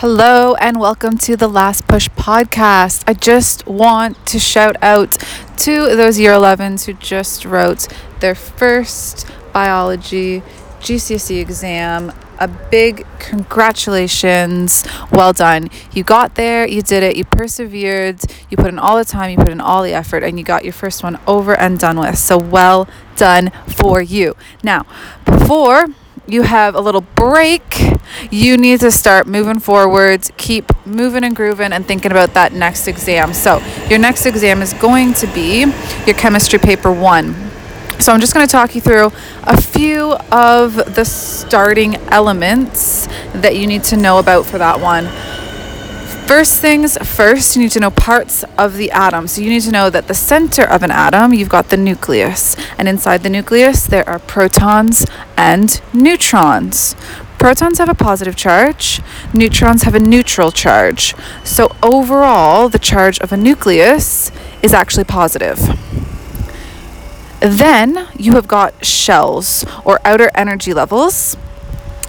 Hello, and welcome to the Last Push podcast. I just want to shout out to those year 11s who just wrote their first biology GCSE exam. A big congratulations. Well done. You got there, you did it, you persevered, you put in all the time, you put in all the effort, and you got your first one over and done with. So, well done for you. Now, before you have a little break, you need to start moving forwards, keep moving and grooving, and thinking about that next exam. So, your next exam is going to be your chemistry paper one. So, I'm just going to talk you through a few of the starting elements that you need to know about for that one. First things first, you need to know parts of the atom. So you need to know that the center of an atom, you've got the nucleus. And inside the nucleus, there are protons and neutrons. Protons have a positive charge, neutrons have a neutral charge. So overall, the charge of a nucleus is actually positive. Then you have got shells or outer energy levels.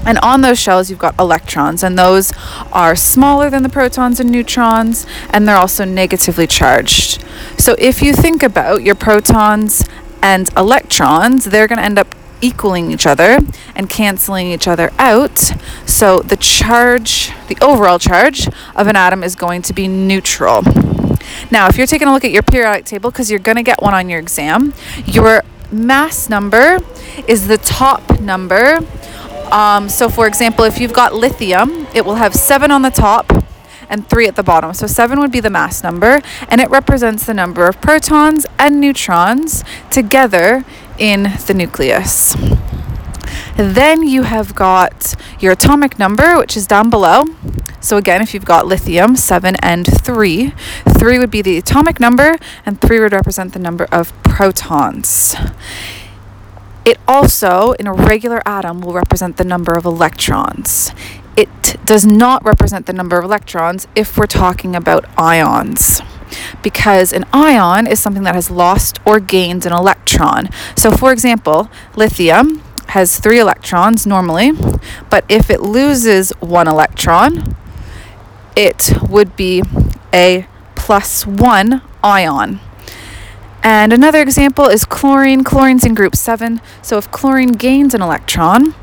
And on those shells, you've got electrons, and those are smaller than the protons and neutrons, and they're also negatively charged. So if you think about your protons and electrons, they're going to end up equaling each other and canceling each other out. So the charge, the overall charge of an atom is going to be neutral. Now, if you're taking a look at your periodic table, because you're going to get one on your exam, your mass number is the top number um, so, for example, if you've got lithium, it will have seven on the top and three at the bottom. So, seven would be the mass number, and it represents the number of protons and neutrons together in the nucleus. Then you have got your atomic number, which is down below. So, again, if you've got lithium, 7 and 3, 3 would be the atomic number, and 3 would represent the number of protons. It also, in a regular atom, will represent the number of electrons. It does not represent the number of electrons if we're talking about ions. Because an ion is something that has lost or gained an electron. So, for example, lithium has three electrons normally, but if it loses one electron, it would be a plus one ion. And another example is chlorine. Chlorine's in group 7. So if chlorine gains an electron,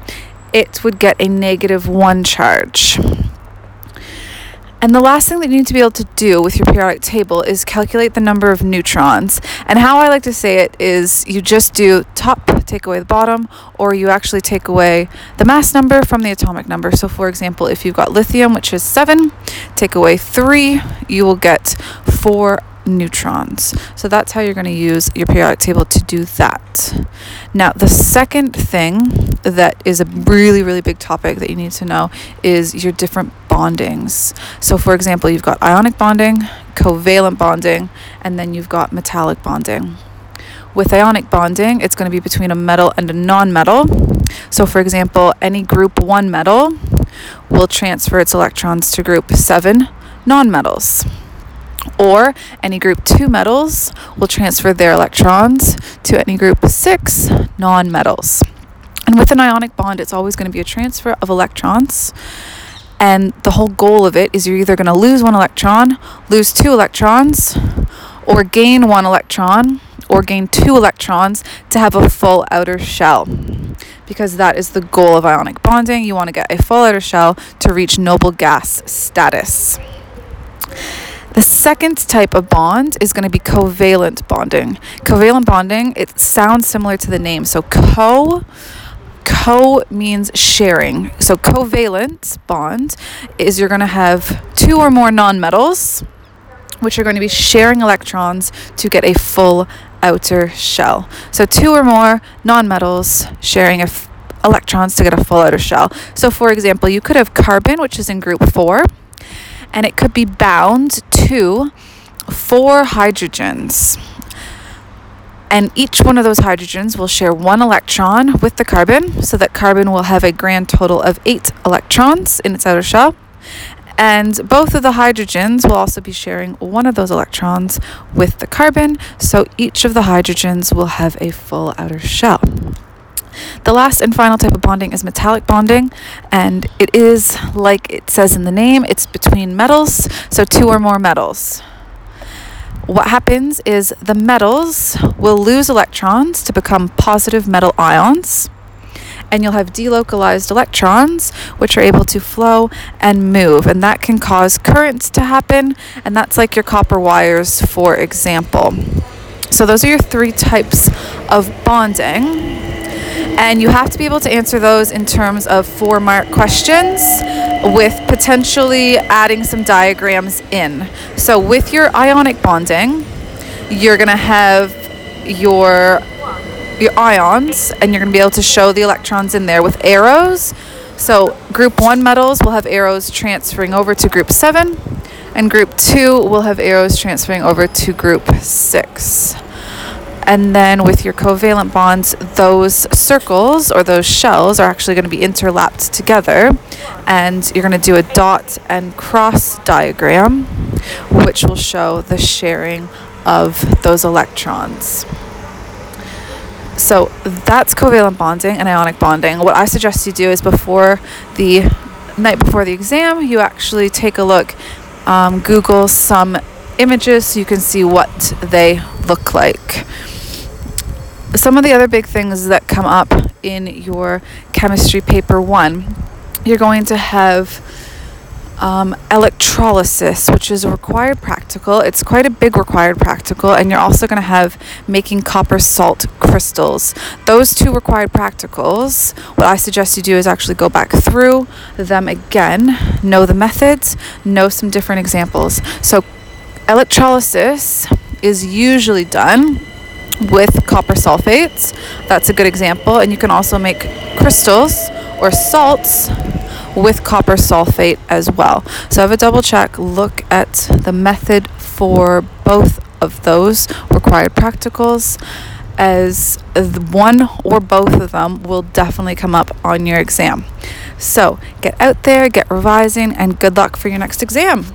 it would get a negative 1 charge. And the last thing that you need to be able to do with your periodic table is calculate the number of neutrons. And how I like to say it is you just do top, take away the bottom, or you actually take away the mass number from the atomic number. So, for example, if you've got lithium, which is 7, take away 3, you will get 4 neutrons. So that's how you're going to use your periodic table to do that. Now, the second thing that is a really, really big topic that you need to know is your different bondings. So, for example, you've got ionic bonding, covalent bonding, and then you've got metallic bonding. With ionic bonding, it's going to be between a metal and a non metal. So, for example, any group 1 metal will transfer its electrons to group 7 non metals. or any group 2 metals will transfer their electrons to any group 6 nonmetals. And with an ionic bond, it's always going to be a transfer of electrons. And the whole goal of it is you're either going to lose one electron, lose two electrons, or gain one electron, or gain two electrons to have a full outer shell. Because that is the goal of ionic bonding. You want to get a full outer shell to reach noble gas status. The second type of bond is going to be covalent bonding. Covalent bonding, it sounds similar to the name. So co co means sharing. So covalent bond is you're going to have two or more nonmetals which are going to be sharing electrons to get a full outer shell. So two or more nonmetals sharing f- electrons to get a full outer shell. So for example, you could have carbon which is in group 4 and it could be bound to four hydrogens. And each one of those hydrogens will share one electron with the carbon, so that carbon will have a grand total of eight electrons in its outer shell. And both of the hydrogens will also be sharing one of those electrons with the carbon, so each of the hydrogens will have a full outer shell. The last and final type of bonding is metallic bonding, and it is like it says in the name, it's between metals, so two or more metals. What happens is the metals will lose electrons to become positive metal ions, and you'll have delocalized electrons which are able to flow and move, and that can cause currents to happen, and that's like your copper wires, for example. So, those are your three types of bonding. And you have to be able to answer those in terms of four mark questions with potentially adding some diagrams in. So, with your ionic bonding, you're going to have your your ions and you're going to be able to show the electrons in there with arrows. So, group 1 metals will have arrows transferring over to group 7 and group 2 will have arrows transferring over to group 6. And then with your covalent bonds, those circles or those shells are actually going to be interlapped together. And you're going to do a dot and cross diagram, which will show the sharing of those electrons. So that's covalent bonding and ionic bonding. What I suggest you do is before the night before the exam, you actually take a look, um, Google some images so you can see what they look like some of the other big things that come up in your chemistry paper one, you're going to have um, electrolysis, which is a required practical. It's quite a big required practical, and you're also going to have making copper salt crystals. Those two required practicals, what I suggest you do is actually go back through them again, know the methods, know some different examples. So, electrolysis is usually done with copper sulfates. That's a good example. And you can also make crystals or salts with copper sulfate as well. So have a double check, look at the method for both of those required practicals as one or both of them will definitely come up on your exam. So get out there, get revising, and good luck for your next exam.